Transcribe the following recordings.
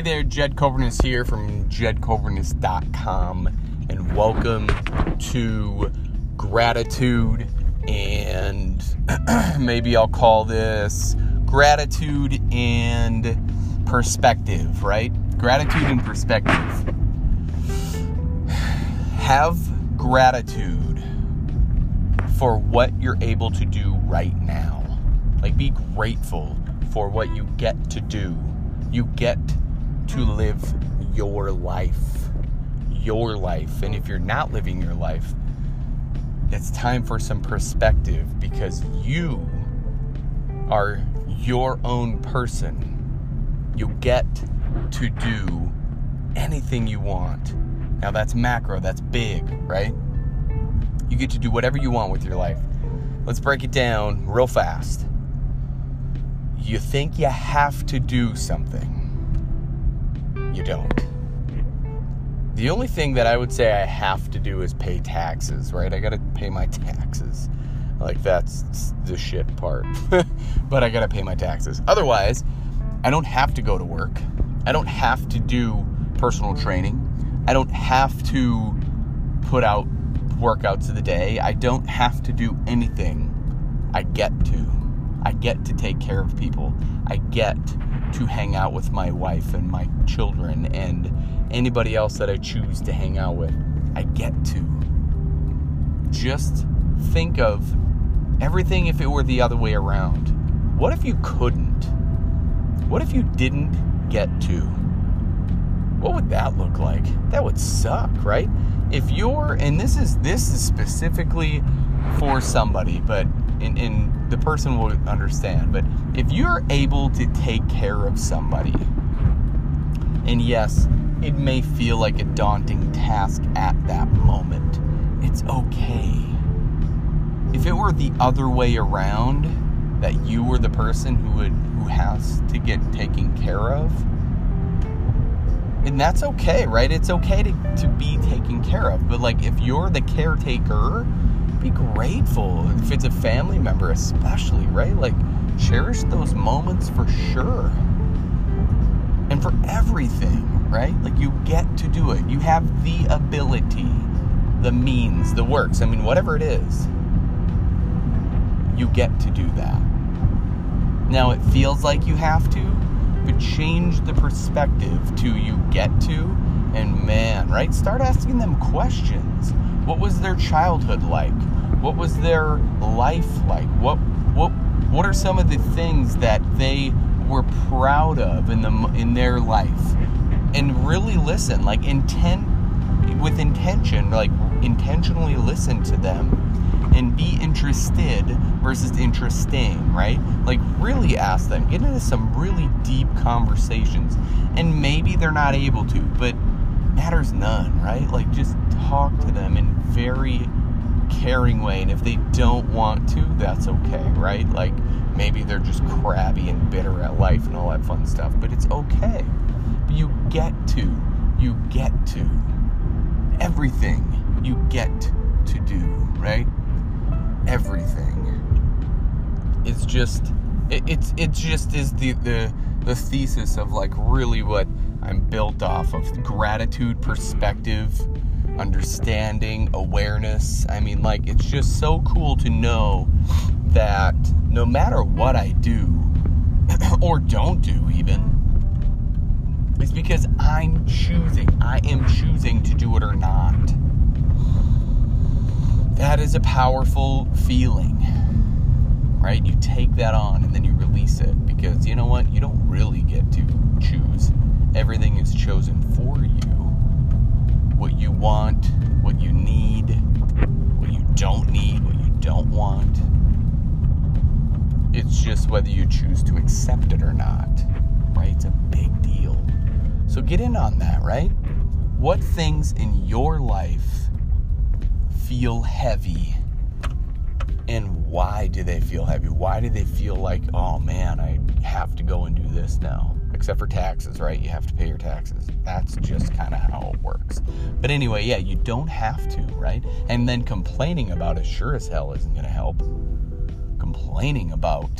Hey there, Jed Coverness here from jedcoverness.com, and welcome to Gratitude. And maybe I'll call this Gratitude and Perspective, right? Gratitude and Perspective. Have gratitude for what you're able to do right now. Like, be grateful for what you get to do. You get to live your life. Your life. And if you're not living your life, it's time for some perspective because you are your own person. You get to do anything you want. Now, that's macro, that's big, right? You get to do whatever you want with your life. Let's break it down real fast. You think you have to do something you don't. The only thing that I would say I have to do is pay taxes, right? I got to pay my taxes. Like that's the shit part. but I got to pay my taxes. Otherwise, I don't have to go to work. I don't have to do personal training. I don't have to put out workouts of the day. I don't have to do anything. I get to. I get to take care of people. I get to hang out with my wife and my children and anybody else that I choose to hang out with. I get to. Just think of everything if it were the other way around. What if you couldn't? What if you didn't get to? What would that look like? That would suck, right? If you're and this is this is specifically for somebody, but in, in the person will understand. But if you're able to take care of somebody, and yes, it may feel like a daunting task at that moment, it's okay. If it were the other way around, that you were the person who would who has to get taken care of, and that's okay, right? It's okay to, to be taken care of. But like if you're the caretaker, be grateful. If it's a family member, especially, right? Like, cherish those moments for sure. And for everything, right? Like, you get to do it. You have the ability, the means, the works. I mean, whatever it is, you get to do that. Now, it feels like you have to, but change the perspective to you get to. And man, right? Start asking them questions. What was their childhood like? What was their life like? What what what are some of the things that they were proud of in the in their life? And really listen, like intent with intention, like intentionally listen to them and be interested versus interesting, right? Like really ask them, get into some really deep conversations. And maybe they're not able to, but matters none, right? Like just talk to them in very caring way. And if they don't want to, that's okay, right? Like maybe they're just crabby and bitter at life and all that fun stuff, but it's okay. But you get to, you get to. Everything you get to do, right? Everything. It's just it, it's it just is the the the thesis of like really what I'm built off of gratitude perspective understanding, awareness. I mean, like, it's just so cool to know that no matter what I do, or don't do even, it's because I'm choosing. I am choosing to do it or not. That is a powerful feeling, right? You take that on and then you release it because you know what? You don't really get to choose. Everything is chosen for you what you want, what you need, what you don't need, what you don't want. It's just whether you choose to accept it or not, right? It's a big deal. So get in on that, right? What things in your life feel heavy and why do they feel heavy? Why do they feel like, oh man, I have to go and do this now? Except for taxes, right? You have to pay your taxes. That's just kind of how it works. But anyway, yeah, you don't have to, right? And then complaining about it sure as hell isn't going to help. Complaining about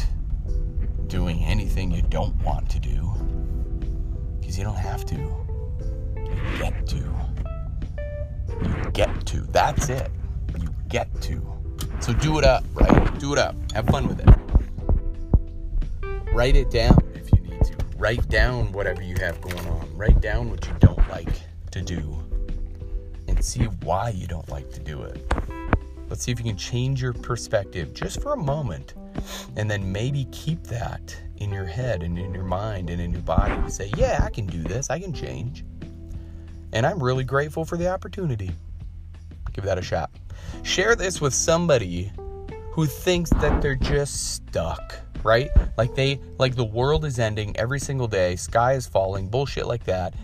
doing anything you don't want to do. Because you don't have to. You get to. You get to. That's it. You get to. So do it up, right? Do it up. Have fun with it. Write it down Write down whatever you have going on. Write down what you don't like to do. And see why you don't like to do it. Let's see if you can change your perspective just for a moment. And then maybe keep that in your head and in your mind and in your body to say, yeah, I can do this. I can change. And I'm really grateful for the opportunity. Give that a shot. Share this with somebody who thinks that they're just stuck, right? Like they like the world is ending every single day, sky is falling, bullshit like that,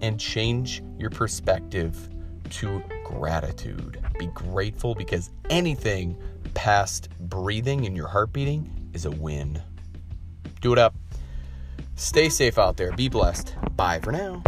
and change your perspective to gratitude. Be grateful because anything past breathing and your heart beating is a win. Do it up. Stay safe out there. Be blessed. Bye for now.